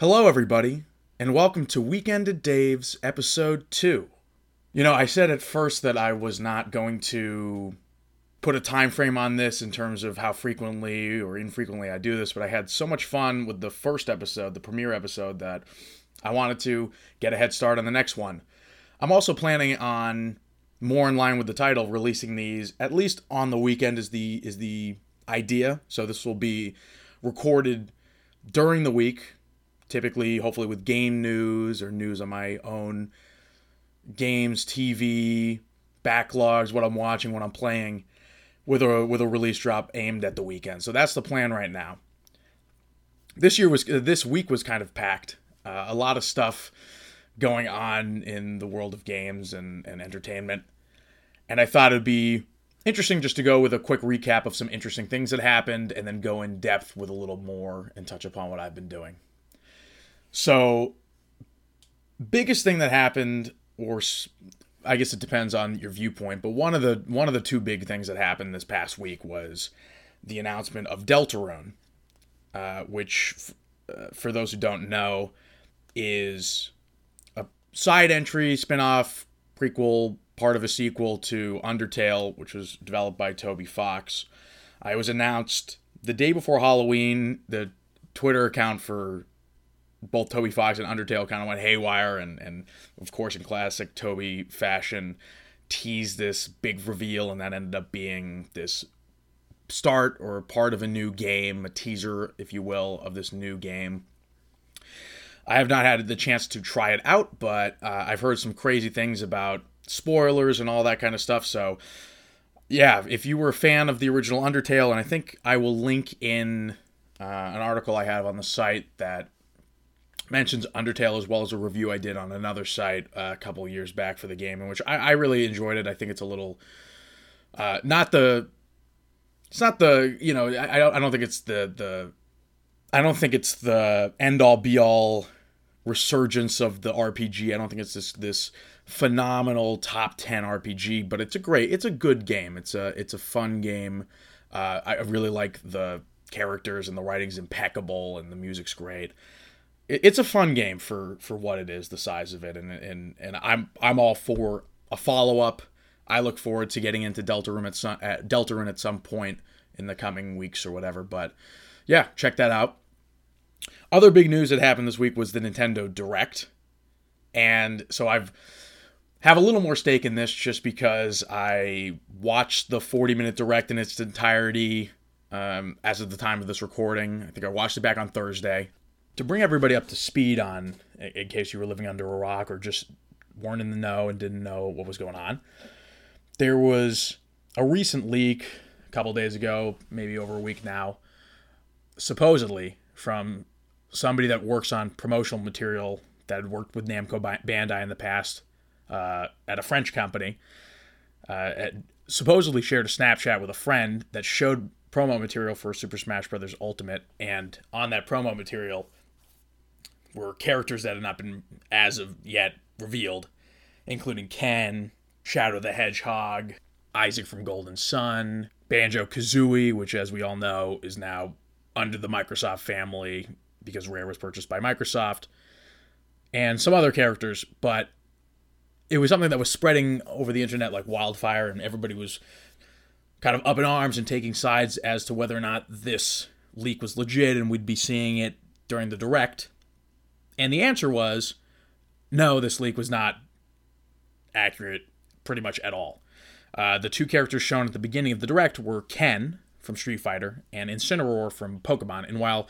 Hello, everybody, and welcome to Weekend at Dave's episode 2. You know, I said at first that I was not going to put a time frame on this in terms of how frequently or infrequently I do this, but I had so much fun with the first episode, the premiere episode, that I wanted to get a head start on the next one. I'm also planning on more in line with the title, releasing these at least on the weekend is the is the idea. So this will be recorded during the week, typically, hopefully with game news or news on my own games, TV, backlogs, what I'm watching, what I'm playing, with a with a release drop aimed at the weekend. So that's the plan right now. This year was this week was kind of packed. Uh, a lot of stuff going on in the world of games and, and entertainment. And I thought it'd be interesting just to go with a quick recap of some interesting things that happened and then go in depth with a little more and touch upon what I've been doing. So, biggest thing that happened, or I guess it depends on your viewpoint, but one of the one of the two big things that happened this past week was the announcement of Deltarune, uh, which, uh, for those who don't know, is a side entry, spin-off, prequel, part of a sequel to Undertale, which was developed by Toby Fox. Uh, it was announced the day before Halloween. The Twitter account for both Toby Fox and Undertale kind of went haywire, and, and of course, in classic Toby fashion, teased this big reveal, and that ended up being this start or part of a new game, a teaser, if you will, of this new game. I have not had the chance to try it out, but uh, I've heard some crazy things about spoilers and all that kind of stuff. So, yeah, if you were a fan of the original Undertale, and I think I will link in uh, an article I have on the site that mentions Undertale as well as a review I did on another site uh, a couple years back for the game, in which I, I really enjoyed it. I think it's a little uh, not the it's not the you know I, I don't, I don't think it's the the I don't think it's the end all be all resurgence of the RPG. I don't think it's this this phenomenal top 10 RPG, but it's a great it's a good game. It's a it's a fun game. Uh, I really like the characters and the writing's impeccable and the music's great. It, it's a fun game for for what it is, the size of it, and and and I'm I'm all for a follow up. I look forward to getting into Deltarune at some at Deltarune at some point in the coming weeks or whatever. But yeah, check that out. Other big news that happened this week was the Nintendo Direct. And so I've have a little more stake in this just because I watched the 40 minute direct in its entirety um, as of the time of this recording. I think I watched it back on Thursday. To bring everybody up to speed on, in case you were living under a rock or just weren't in the know and didn't know what was going on, there was a recent leak a couple days ago, maybe over a week now, supposedly from somebody that works on promotional material that had worked with Namco Bandai in the past uh, at a French company. Uh, supposedly shared a Snapchat with a friend that showed promo material for Super Smash Bros. Ultimate, and on that promo material were characters that had not been as of yet revealed, including Ken, Shadow the Hedgehog, Isaac from Golden Sun, Banjo Kazooie, which, as we all know, is now under the Microsoft family because Rare was purchased by Microsoft, and some other characters, but it was something that was spreading over the internet like wildfire, and everybody was kind of up in arms and taking sides as to whether or not this leak was legit and we'd be seeing it during the direct. And the answer was no, this leak was not accurate pretty much at all. Uh, the two characters shown at the beginning of the direct were Ken from Street Fighter and Incineroar from Pokemon. And while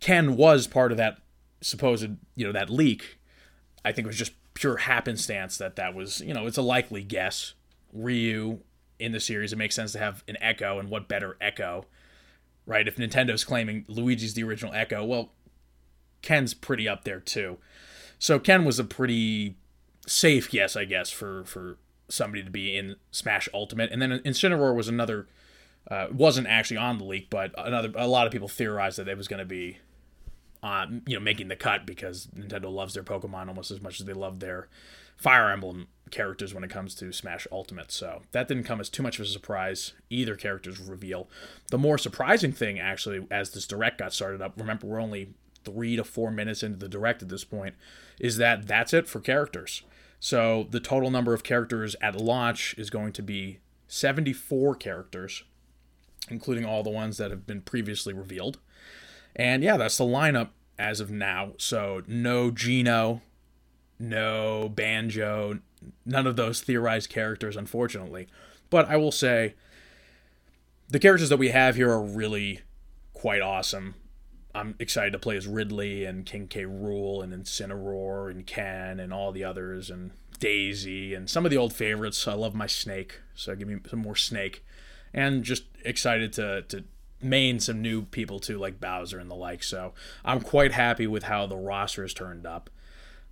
Ken was part of that supposed, you know, that leak, I think it was just pure happenstance that that was, you know, it's a likely guess. Ryu in the series, it makes sense to have an Echo, and what better Echo, right? If Nintendo's claiming Luigi's the original Echo, well, Ken's pretty up there too. So Ken was a pretty safe guess, I guess, for for somebody to be in Smash Ultimate, and then Incineroar was another. Uh, wasn't actually on the leak, but another a lot of people theorized that it was going to be um, you know, making the cut because Nintendo loves their Pokemon almost as much as they love their Fire Emblem characters when it comes to Smash Ultimate. So that didn't come as too much of a surprise. Either character's reveal. The more surprising thing, actually, as this direct got started up, remember we're only three to four minutes into the direct at this point, is that that's it for characters. So the total number of characters at launch is going to be 74 characters, including all the ones that have been previously revealed. And yeah, that's the lineup as of now. So no Geno, no Banjo, none of those theorized characters, unfortunately. But I will say the characters that we have here are really quite awesome. I'm excited to play as Ridley and King K. Rool and Incineroar and Ken and all the others and Daisy and some of the old favorites. I love my Snake, so give me some more Snake. And just excited to to main some new people too, like Bowser and the like. So I'm quite happy with how the roster has turned up.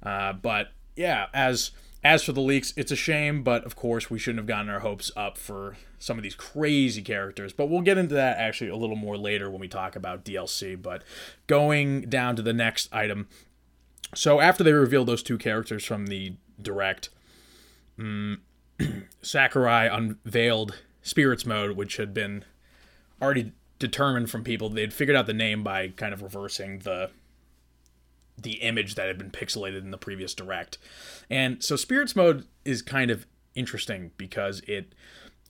Uh, but yeah, as as for the leaks, it's a shame, but of course we shouldn't have gotten our hopes up for some of these crazy characters. But we'll get into that actually a little more later when we talk about DLC. But going down to the next item. So after they revealed those two characters from the direct, um, Sakurai unveiled Spirits Mode, which had been already determined from people. They'd figured out the name by kind of reversing the the image that had been pixelated in the previous direct. And so spirits mode is kind of interesting because it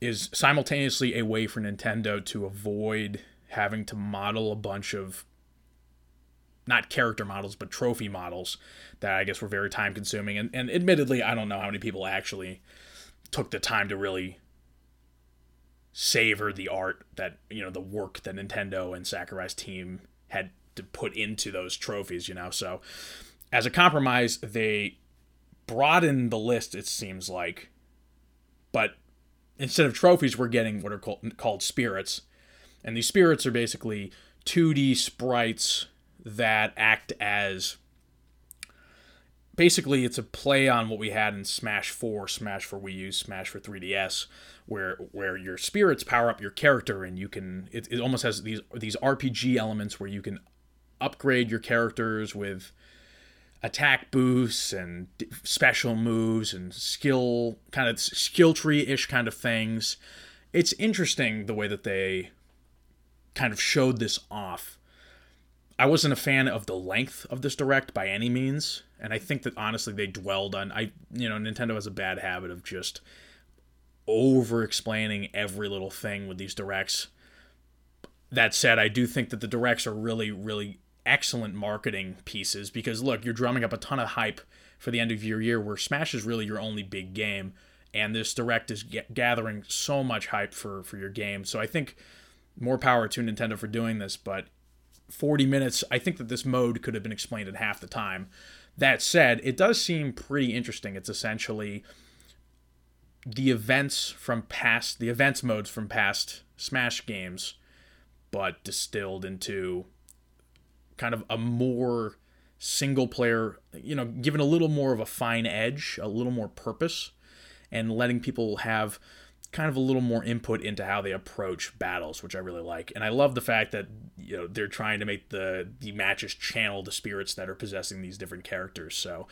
is simultaneously a way for Nintendo to avoid having to model a bunch of not character models but trophy models that I guess were very time consuming and, and admittedly I don't know how many people actually took the time to really savor the art that you know the work that Nintendo and Sakurai's team had to put into those trophies, you know. So as a compromise, they broaden the list. It seems like, but instead of trophies, we're getting what are called, called spirits, and these spirits are basically 2D sprites that act as basically it's a play on what we had in Smash 4, Smash for Wii U, Smash for 3DS, where where your spirits power up your character and you can it, it almost has these these RPG elements where you can upgrade your characters with attack boosts and special moves and skill kind of skill tree ish kind of things. It's interesting the way that they kind of showed this off. I wasn't a fan of the length of this direct by any means, and I think that honestly they dwelled on I you know Nintendo has a bad habit of just over explaining every little thing with these directs. That said, I do think that the directs are really really excellent marketing pieces because look, you're drumming up a ton of hype for the end of your year where Smash is really your only big game and this direct is g- gathering so much hype for for your game. So I think more power to Nintendo for doing this, but 40 minutes, I think that this mode could have been explained in half the time. That said, it does seem pretty interesting. It's essentially the events from past the events modes from past Smash games but distilled into kind of a more single player, you know, given a little more of a fine edge, a little more purpose, and letting people have kind of a little more input into how they approach battles, which I really like. And I love the fact that you know they're trying to make the the matches channel the spirits that are possessing these different characters. So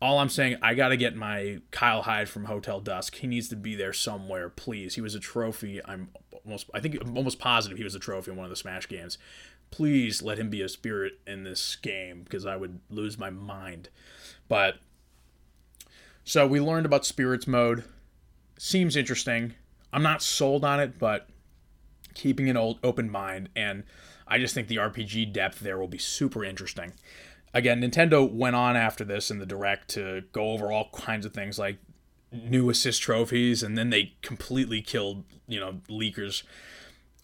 all I'm saying, I got to get my Kyle Hyde from Hotel Dusk. He needs to be there somewhere, please. He was a trophy. I'm almost I think almost positive he was a trophy in one of the Smash games please let him be a spirit in this game because I would lose my mind. But so we learned about spirits mode. Seems interesting. I'm not sold on it, but keeping an old open mind and I just think the RPG depth there will be super interesting. Again, Nintendo went on after this in the direct to go over all kinds of things like new assist trophies and then they completely killed, you know, leakers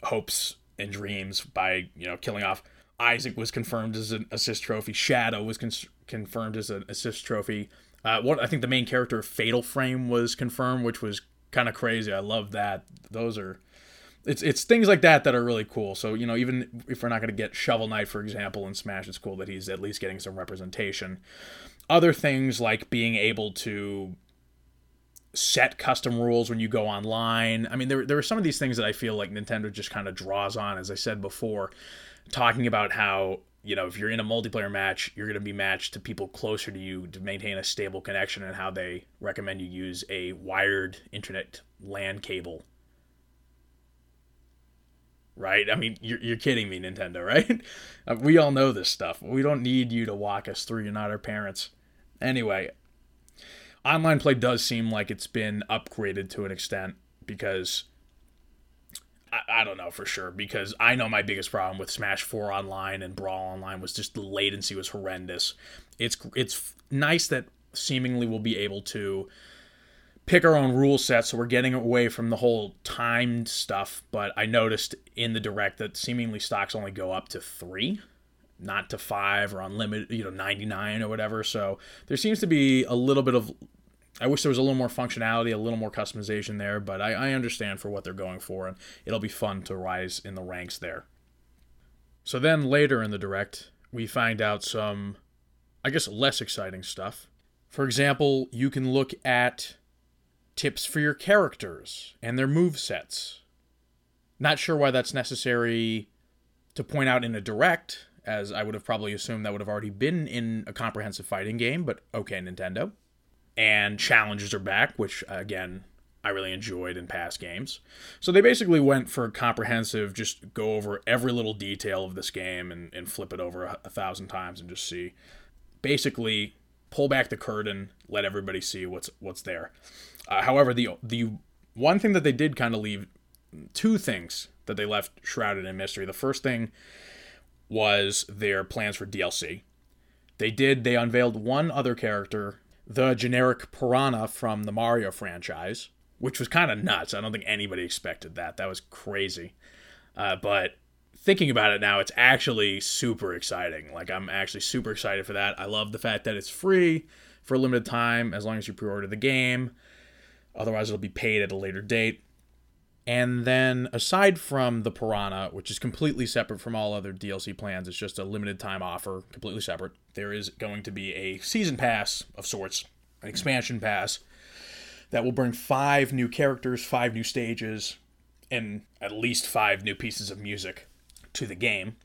hopes and dreams by you know killing off Isaac was confirmed as an assist trophy. Shadow was con- confirmed as an assist trophy. Uh, what I think the main character Fatal Frame was confirmed, which was kind of crazy. I love that. Those are it's it's things like that that are really cool. So you know, even if we're not going to get Shovel Knight, for example, in Smash, it's cool that he's at least getting some representation. Other things like being able to set custom rules when you go online. I mean, there, there are some of these things that I feel like Nintendo just kind of draws on, as I said before, talking about how, you know, if you're in a multiplayer match, you're going to be matched to people closer to you to maintain a stable connection and how they recommend you use a wired internet LAN cable. right? I mean, you're, you're kidding me, Nintendo, right? Uh, we all know this stuff. We don't need you to walk us through. You're not our parents. Anyway, online play does seem like it's been upgraded to an extent because I, I, don't know for sure because I know my biggest problem with Smash 4 online and Brawl online was just the latency was horrendous. It's it's nice that seemingly we'll be able to pick our own rule set so we're getting away from the whole timed stuff, but I noticed in the direct that seemingly stocks only go up to 3 not to five or unlimited, you know, 99 or whatever. So there seems to be a little bit of I wish there was a little more functionality, a little more customization there, but I, I understand for what they're going for, and it'll be fun to rise in the ranks there. So then later in the direct, we find out some, I guess, less exciting stuff. For example, you can look at tips for your characters and their move sets. Not sure why that's necessary to point out in a direct, as I would have probably assumed that would have already been in a comprehensive fighting game, but okay, Nintendo and challenges are back, which again I really enjoyed in past games. So they basically went for comprehensive, just go over every little detail of this game and, and flip it over a, a thousand times and just see. Basically, pull back the curtain, let everybody see what's what's there. Uh, however, the the one thing that they did kind of leave, two things that they left shrouded in mystery. The first thing was their plans for DLC. They did. They unveiled one other character the generic piranha from the Mario franchise, which was kind of nuts. I don't think anybody expected that. That was crazy. Uh, but thinking about it now, it's actually super exciting. Like, I'm actually super excited for that. I love the fact that it's free for a limited time as long as you pre order the game. Otherwise, it'll be paid at a later date. And then, aside from the Piranha, which is completely separate from all other DLC plans, it's just a limited time offer, completely separate. There is going to be a season pass of sorts, an expansion pass that will bring five new characters, five new stages, and at least five new pieces of music to the game.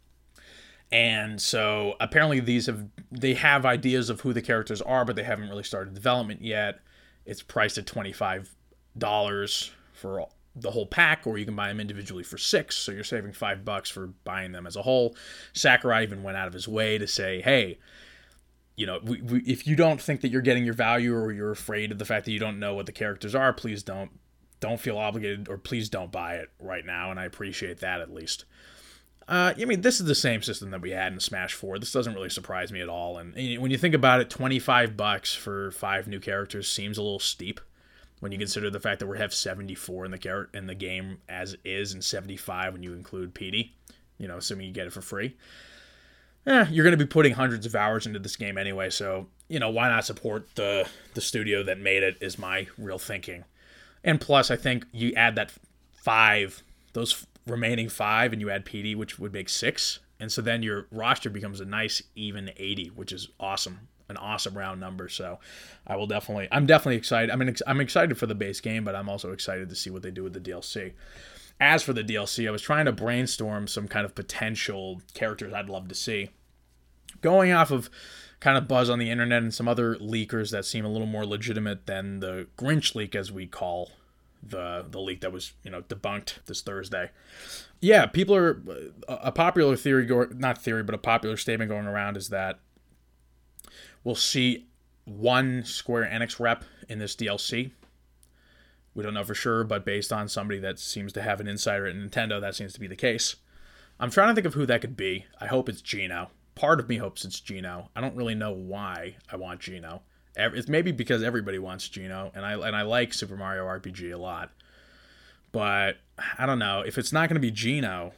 And so apparently these have they have ideas of who the characters are, but they haven't really started development yet. It's priced at twenty five dollars for the whole pack, or you can buy them individually for six. So you're saving five bucks for buying them as a whole. Sakurai even went out of his way to say, hey, you know, we, we, if you don't think that you're getting your value or you're afraid of the fact that you don't know what the characters are, please don't don't feel obligated or please don't buy it right now. And I appreciate that at least. Uh, I mean, this is the same system that we had in Smash 4. This doesn't really surprise me at all. And when you think about it, 25 bucks for five new characters seems a little steep when you consider the fact that we have 74 in the car- in the game as is and 75 when you include PD, you know, assuming you get it for free. Eh, you're going to be putting hundreds of hours into this game anyway, so you know why not support the the studio that made it? Is my real thinking. And plus, I think you add that five, those remaining five, and you add PD, which would make six, and so then your roster becomes a nice even 80, which is awesome an awesome round number. So I will definitely, I'm definitely excited. I mean, I'm excited for the base game, but I'm also excited to see what they do with the DLC. As for the DLC, I was trying to brainstorm some kind of potential characters I'd love to see. Going off of kind of buzz on the internet and some other leakers that seem a little more legitimate than the Grinch leak, as we call the the leak that was you know debunked this Thursday. Yeah, people are a popular theory, go, not theory, but a popular statement going around is that We'll see one Square Enix rep in this DLC. We don't know for sure, but based on somebody that seems to have an insider at Nintendo, that seems to be the case. I'm trying to think of who that could be. I hope it's Geno. Part of me hopes it's Geno. I don't really know why I want Geno. It's maybe because everybody wants Geno, and I and I like Super Mario RPG a lot. But I don't know if it's not going to be Geno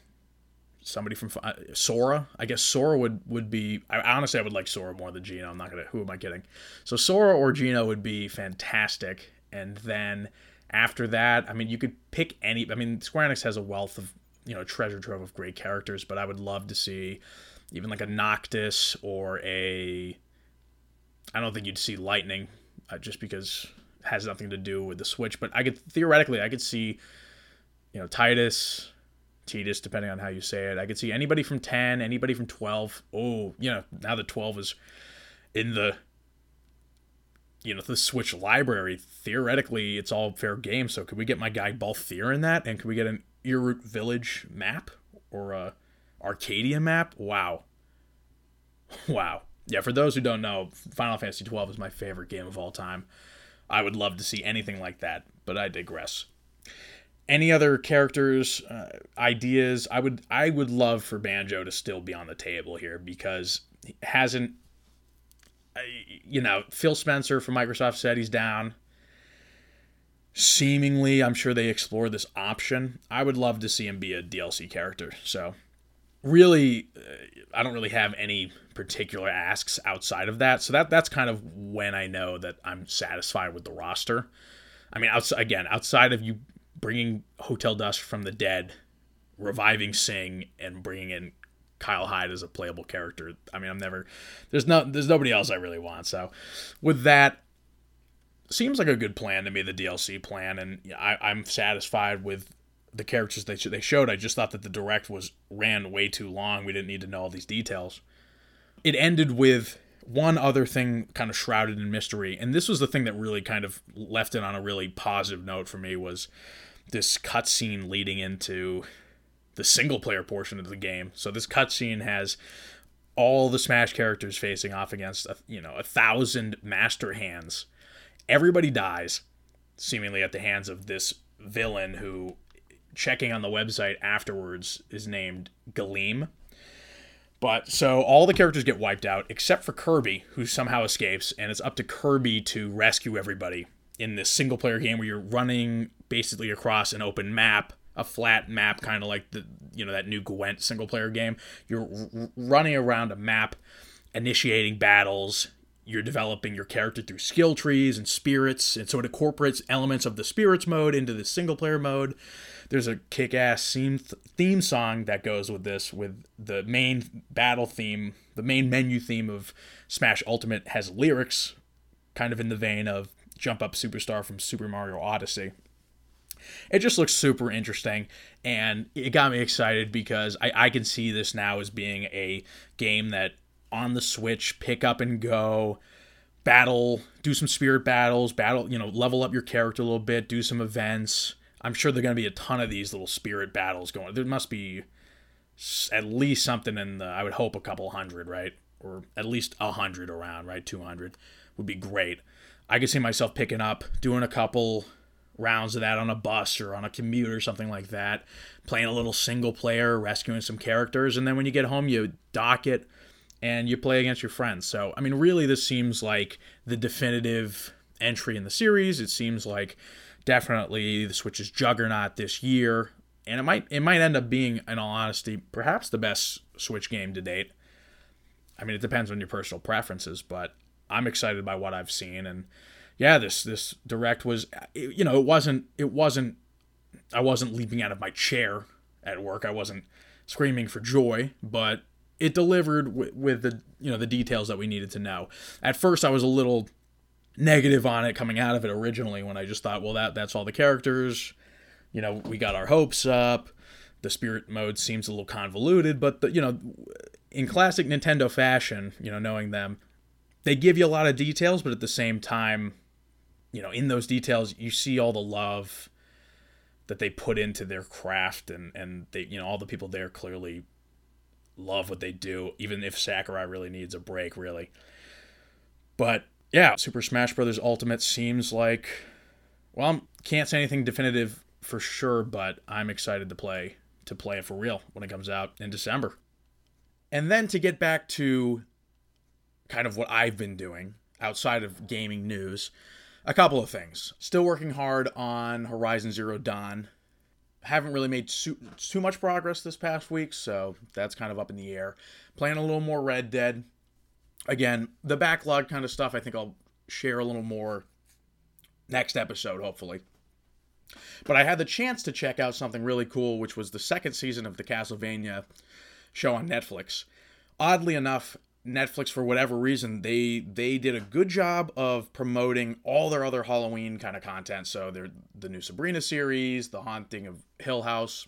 somebody from uh, Sora. I guess Sora would would be. I, honestly, I would like Sora more than Geno. I'm not gonna. Who am I kidding? So Sora or Geno would be fantastic. And then after that, I mean, you could pick any. I mean, Square Enix has a wealth of you know treasure trove of great characters, but I would love to see even like a Noctis or a. I don't think you'd see Lightning, uh, just because has nothing to do with the Switch. But I could theoretically, I could see, you know, Tidus, Tidus, depending on how you say it. I could see anybody from 10, anybody from 12. Oh, you know, now that 12 is in the you know the Switch library. Theoretically, it's all fair game. So could we get my guy Balthier in that, and could we get an Eruyt Village map or a Archadia map. Wow. Wow. Yeah, for those who don't know, Final Fantasy 12 is my favorite game of all time. I would love to see anything like that, but I digress. Any other characters, uh, ideas? I would I would love for Banjo to still be on the table here because he hasn't. You know, Phil Spencer from Microsoft said he's down. Seemingly, I'm sure they explore this option. I would love to see him be a DLC character. So, really, uh, I don't really have any particular asks outside of that. So that that's kind of when I know that I'm satisfied with the roster. I mean, outside again, outside of you bringing Hotel Dusk from the dead, reviving Cing, and bringing in Kyle Hyde as a playable character. I mean, I'm never there's no there's nobody else I really want. So with that, seems like a good plan to me, the DLC plan, and I, I'm satisfied with the characters they they showed. I just thought that the direct was ran way too long. We didn't need to know all these details. It ended with one other thing kind of shrouded in mystery, and this was the thing that really kind of left it on a really positive note for me was this cutscene leading into the single player portion of the game. So this cutscene has all the Smash characters facing off against a, you know a thousand master hands. Everybody dies, seemingly at the hands of this villain who, checking on the website afterwards, is named Galeem. But so all the characters get wiped out except for Kirby, who somehow escapes, and it's up to Kirby to rescue everybody in this single player game where you're running basically across an open map, a flat map, kind of like the you know that new Gwent single player game. You're r- running around a map, initiating battles. You're developing your character through skill trees and spirits, and so it incorporates elements of the spirits mode into the single player mode. There's a kick-ass theme theme song that goes with this, with the main battle theme, the main menu theme of Smash Ultimate has lyrics, kind of in the vein of Jump Up Superstar from Super Mario Odyssey. It just looks super interesting and it got me excited because I, I can see this now as being a game that on the switch pick up and go battle do some spirit battles battle you know level up your character a little bit do some events i'm sure there're going to be a ton of these little spirit battles going there must be at least something in the i would hope a couple hundred right or at least a hundred around right 200 would be great i could see myself picking up doing a couple rounds of that on a bus or on a commute or something like that, playing a little single player, rescuing some characters, and then when you get home, you dock it and you play against your friends. So, I mean, really, this seems like the definitive entry in the series. It seems like definitely the Switch's juggernaut this year, and it might it might end up being, in all honesty, perhaps the best Switch game to date. I mean, it depends on your personal preferences, but I'm excited by what I've seen and yeah, this this direct was you know, it wasn't it wasn't I wasn't leaping out of my chair at work. I wasn't screaming for joy, but it delivered with, with the you know the details that we needed to know. At first, I was a little negative on it coming out of it originally when I just thought, well, that that's all the characters. You know, we got our hopes up. The spirit mode seems a little convoluted, but the, you know, in classic Nintendo fashion, you know, knowing them, they give you a lot of details, but at the same time, you know, in those details, you see all the love that they put into their craft, and and they, you know, all the people there clearly love what they do, even if Sakurai really needs a break, really. But yeah, Super Smash Bros. Ultimate seems like, well, can't say anything definitive for sure, but I'm excited to play to play it for real when it comes out in December. And then to get back to kind of what I've been doing outside of gaming news, a couple of things. Still working hard on Horizon Zero Dawn. Haven't really made too, too much progress this past week, so that's kind of up in the air. Playing a little more Red Dead. Again, the backlog kind of stuff I think I'll share a little more next episode, hopefully. But I had the chance to check out something really cool, which was the second season of the Castlevania show on Netflix. Oddly enough, Netflix for whatever reason they they did a good job of promoting all their other Halloween kind of content. So they're the new Sabrina series, The Haunting of Hill House.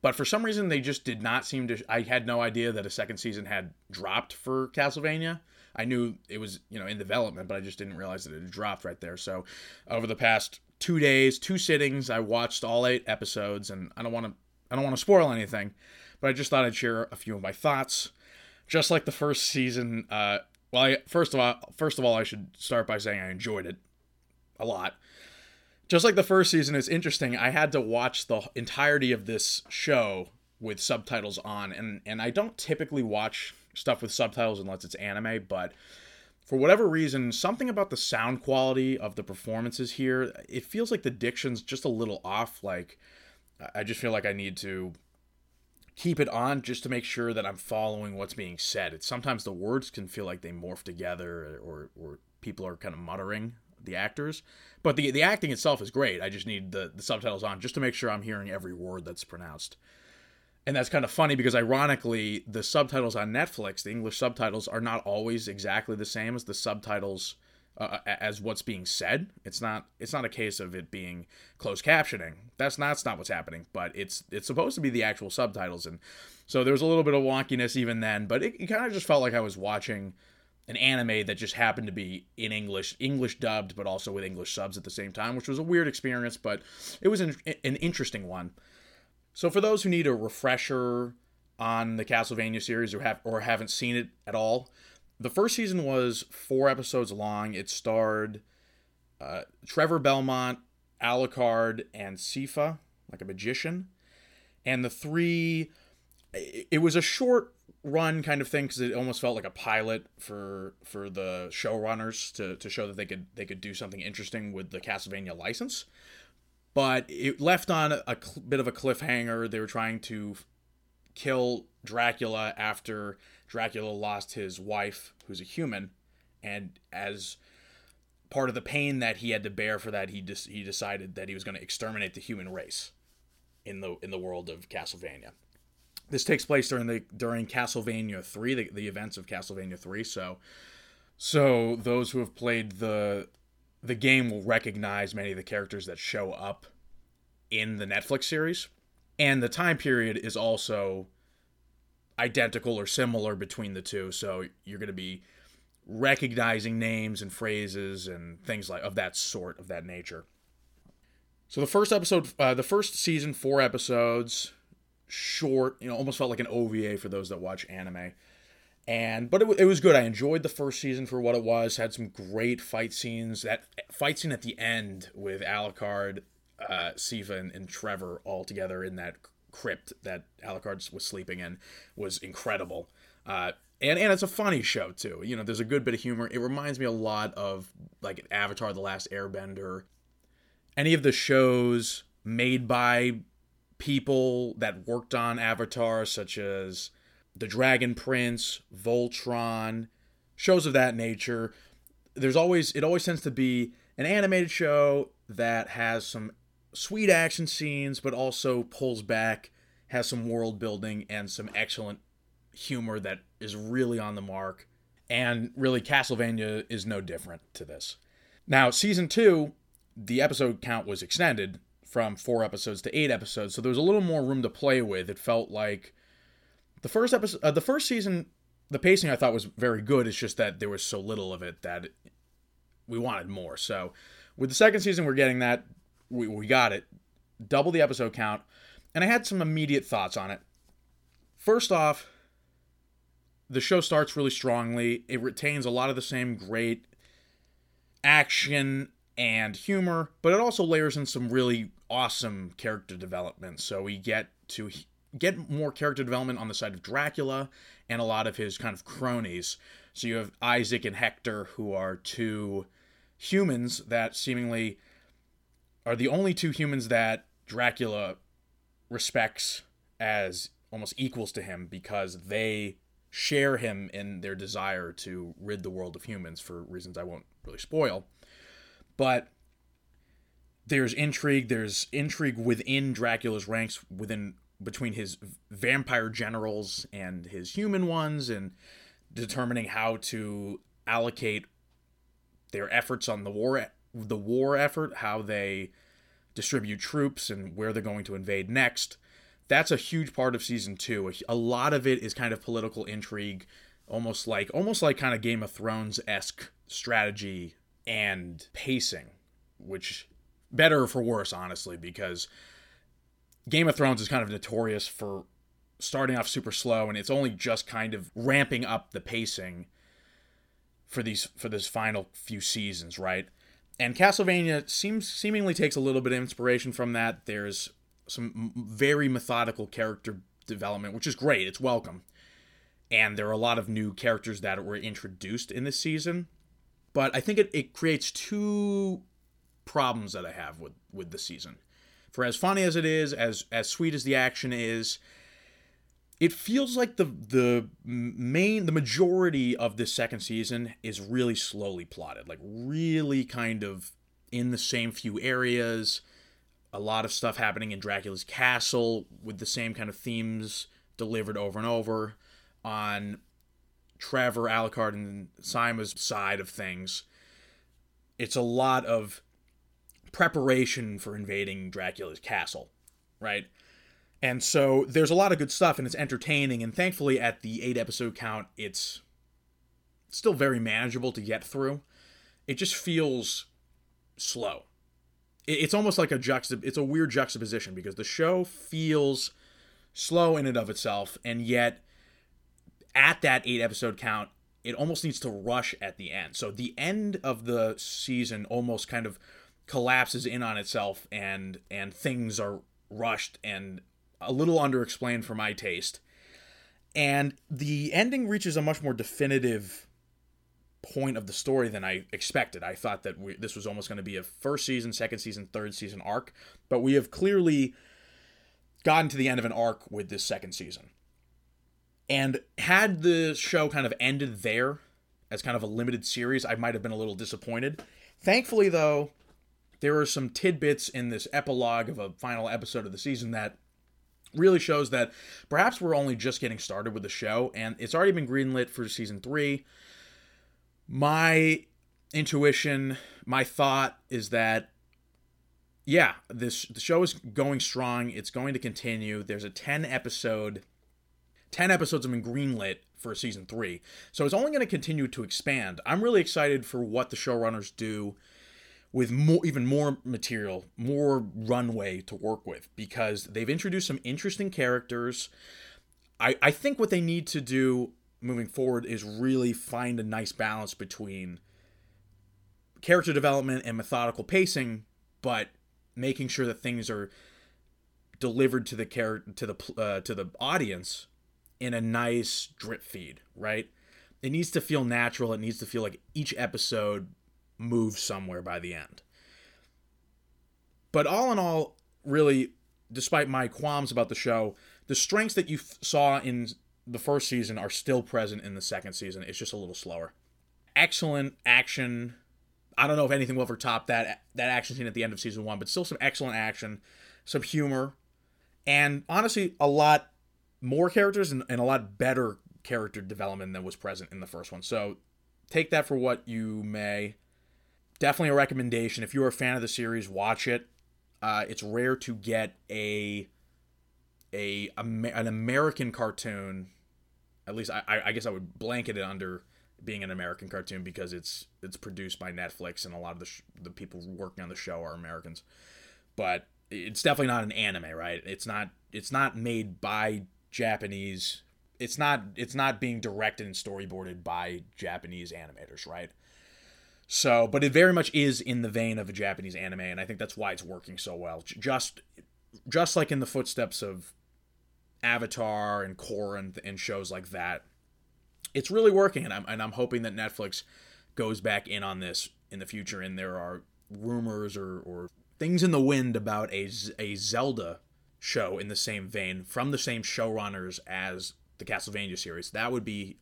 But for some reason they just did not seem to I had no idea that a second season had dropped for Castlevania. I knew it was, you know, in development, but I just didn't realize that it had dropped right there. So over the past 2 days, two sittings, I watched all 8 episodes and I don't want to I don't want to spoil anything, but I just thought I'd share a few of my thoughts. Just like the first season, uh, well, I, first of all, first of all, I should start by saying I enjoyed it a lot. Just like the first season, it's interesting. I had to watch the entirety of this show with subtitles on, and and I don't typically watch stuff with subtitles unless it's anime, but for whatever reason, something about the sound quality of the performances here, it feels like the diction's just a little off. Like, I just feel like I need to keep it on just to make sure that I'm following what's being said. It's sometimes the words can feel like they morph together or or people are kind of muttering the actors. But the the acting itself is great. I just need the, the subtitles on just to make sure I'm hearing every word that's pronounced. And that's kind of funny because ironically, the subtitles on Netflix, the English subtitles, are not always exactly the same as the subtitles uh, as what's being said. It's not it's not a case of it being closed captioning. That's not that's not what's happening. But it's it's supposed to be the actual subtitles, and so there was a little bit of wonkiness even then. But it, it kind of just felt like I was watching an anime that just happened to be in English, English dubbed, but also with English subs at the same time, which was a weird experience, but it was an, an interesting one. So for those who need a refresher on the Castlevania series or have or haven't seen it at all, the first season was four episodes long. It starred uh, Trevor Belmont, Alucard, and Sypha, like a magician. And the three, it was a short run kind of thing because it almost felt like a pilot for for the showrunners to, to show that they could they could do something interesting with the Castlevania license. But it left on a, cl- bit of a cliffhanger. They were trying to kill Dracula after Dracula lost his wife, who's a human, and as part of the pain that he had to bear for that, he just he decided that he was going to exterminate the human race in the in the world of Castlevania. This takes place during the during Castlevania three, the, the events of Castlevania three. So, so those who have played the the game will recognize many of the characters that show up in the Netflix series, and the time period is also identical or similar between the two. So you're going to be recognizing names and phrases and things like of that sort of that nature. So the first episode, uh, the first season, four episodes, short. You know, almost felt like an OVA for those that watch anime. And but it, it was good. I enjoyed the first season for what it was. Had some great fight scenes. That fight scene at the end with Alucard, uh, Sypha, and, and Trevor all together in that crypt that Alucard was sleeping in was incredible. Uh, and and it's a funny show too. You know, there's a good bit of humor. It reminds me a lot of like Avatar: The Last Airbender. Any of the shows made by people that worked on Avatar, such as The Dragon Prince, Voltron, shows of that nature. There's always it always tends to be an animated show that has some sweet action scenes, but also pulls back, has some world building and some excellent humor that is really on the mark. And really, Castlevania is no different to this. Now, season two, the episode count was extended from four episodes to eight episodes, so there was a little more room to play with. It felt like the first episode, uh, the first season, the pacing I thought was very good. It's just that there was so little of it that we wanted more. So, with the second season, we're getting that we, we got it. Double the episode count. And I had some immediate thoughts on it. First off, the show starts really strongly. It retains a lot of the same great action and humor, but it also layers in some really awesome character development. So we get to get more character development on the side of Dracula and a lot of his kind of cronies. So you have Isaac and Hector, who are two humans that seemingly are the only two humans that Dracula respects as almost equals to him because they share him in their desire to rid the world of humans for reasons I won't really spoil. But there's intrigue, there's intrigue within Dracula's ranks within between his vampire generals and his human ones and determining how to allocate their efforts on the war the war effort, how they distribute troops and where they're going to invade next. That's a huge part of season 2. A lot of it is kind of political intrigue, almost like almost like kind of Game of Thrones-esque strategy and pacing, which better for worse honestly because Game of Thrones is kind of notorious for starting off super slow, and it's only just kind of ramping up the pacing for these for this final few seasons, right? And Castlevania seems seemingly takes a little bit of inspiration from that. There's some very methodical character development, which is great. It's welcome. And there are a lot of new characters that were introduced in this season. But I think it, it creates two problems that I have with, with the season. For as funny as it is, as as sweet as the action is, it feels like the the main the majority of this second season is really slowly plotted like really kind of in the same few areas a lot of stuff happening in Dracula's castle with the same kind of themes delivered over and over on Trevor Alucard and Sypha's side of things it's a lot of preparation for invading Dracula's castle right and so there's a lot of good stuff and it's entertaining. And thankfully, at the eight episode count, it's still very manageable to get through. It just feels slow. It's almost like a juxtap- it's a weird juxtaposition because the show feels slow in and of itself, and yet at that eight episode count, it almost needs to rush at the end. So the end of the season almost kind of collapses in on itself and and things are rushed and a little underexplained for my taste. And the ending reaches a much more definitive point of the story than I expected. I thought that we, this was almost going to be a first season, second season, third season arc, but we have clearly gotten to the end of an arc with this second season. And had the show kind of ended there as kind of a limited series, I might have been a little disappointed. Thankfully, though, there are some tidbits in this epilogue of a final episode of the season that really shows that perhaps we're only just getting started with the show and it's already been greenlit for season three. My intuition, my thought is that yeah, this the show is going strong. It's going to continue. There's a 10 episode 10 episodes have been greenlit for season 3. So it's only going to continue to expand. I'm really excited for what the showrunners do with more even more material, more runway to work with because they've introduced some interesting characters. I, I think what they need to do moving forward is really find a nice balance between character development and methodical pacing, but making sure that things are delivered to the character to the uh, to the audience in a nice drip feed, right? It needs to feel natural. It needs to feel like each episode move somewhere by the end. But all in all, really, despite my qualms about the show, the strengths that you f- saw in the first season are still present in the second season. It's just a little slower. Excellent action. I don't know if anything will ever top that that action scene at the end of season one, but still some excellent action, some humor, and honestly, a lot more characters and, and a lot better character development than was present in the first one. So take that for what you may definitely a recommendation. If you're a fan of the series, watch it. Uh, it's rare to get a a an American cartoon. At least I, I guess I would blanket it under being an American cartoon because it's it's produced by Netflix and a lot of the sh- the people working on the show are Americans. But it's definitely not an anime, right? It's not it's not made by Japanese. It's not it's not being directed and storyboarded by Japanese animators, right? So, but it very much is in the vein of a Japanese anime, and I think that's why it's working so well. Just, just like in the footsteps of Avatar and Korra and, and shows like that, it's really working, and I'm and I'm hoping that Netflix goes back in on this in the future. And there are rumors or or things in the wind about a a Zelda show in the same vein from the same showrunners as the Castlevania series. That would be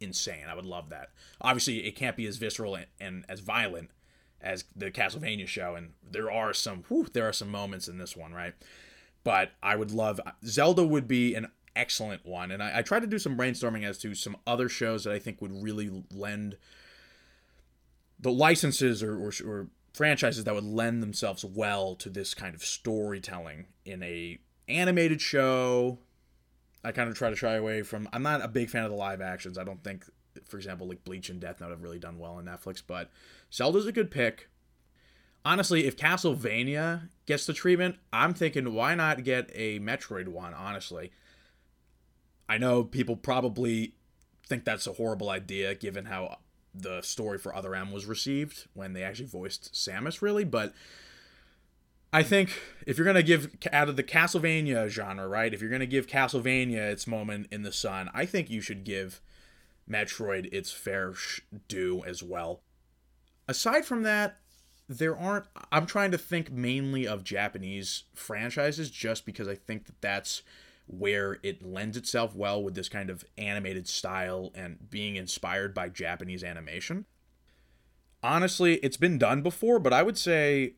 insane. I would love that. Obviously, it can't be as visceral and, and as violent as the Castlevania show, and there are some whew, there are some moments in this one, right? But I would love Zelda would be an excellent one, and I, I tried to do some brainstorming as to some other shows that I think would really lend the licenses or, or, or franchises that would lend themselves well to this kind of storytelling in a animated show I kind of try to shy away from. I'm not a big fan of the live actions. I don't think, for example, like Bleach and Death Note have really done well on Netflix, but Zelda's a good pick. honestly, if Castlevania gets the treatment, I'm thinking why not get a Metroid one, honestly. I know people probably think that's a horrible idea given how the story for Other M was received when they actually voiced Samus, really, but I think if you're gonna give out of the Castlevania genre, right? If you're gonna give Castlevania its moment in the sun, I think you should give Metroid its fair due as well. Aside from that, there aren't. I'm trying to think mainly of Japanese franchises, just because I think that that's where it lends itself well with this kind of animated style and being inspired by Japanese animation. Honestly, it's been done before, but I would say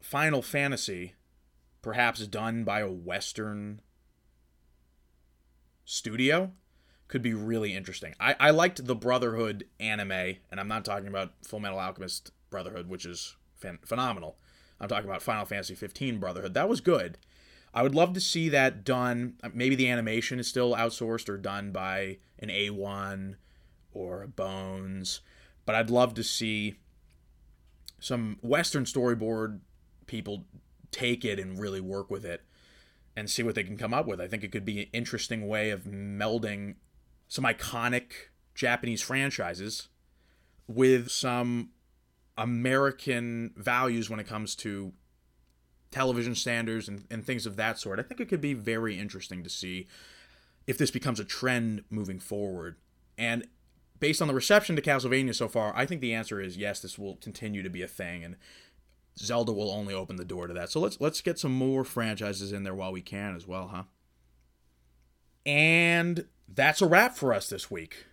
Final Fantasy, perhaps done by a Western studio, could be really interesting. I, I liked the Brotherhood anime, and I'm not talking about Full Metal Alchemist Brotherhood, which is phen- phenomenal. I'm talking about Final Fantasy 15 Brotherhood. That was good. I would love to see that done. Uh, maybe the animation is still outsourced or done by an A1 or a Bones, but I'd love to see some Western storyboard people take it and really work with it and see what they can come up with. I think it could be an interesting way of melding some iconic Japanese franchises with some American values when it comes to television standards and, and things of that sort. I think it could be very interesting to see if this becomes a trend moving forward. And based on the reception to Castlevania so far, I think the answer is yes, this will continue to be a thing. And Zelda will only open the door to that. So let's let's get some more franchises in there while we can as well, huh? And that's a wrap for us this week.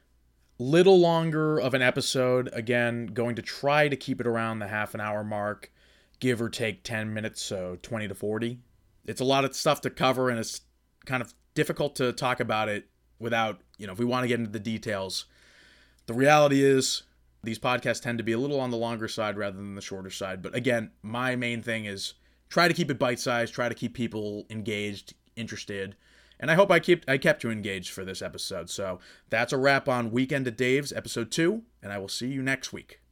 Little longer of an episode. Again, going to try to keep it around the half an hour mark, give or take 10 minutes, so 20 to 40. It's a lot of stuff to cover, and it's kind of difficult to talk about it without, you know, if we want to get into the details. The reality is, these podcasts tend to be a little on the longer side rather than the shorter side. But again, my main thing is try to keep it bite sized, try to keep people engaged, interested. And I hope I kept I kept you engaged for this episode. So that's a wrap on Weekend at Dave's episode two, and I will see you next week.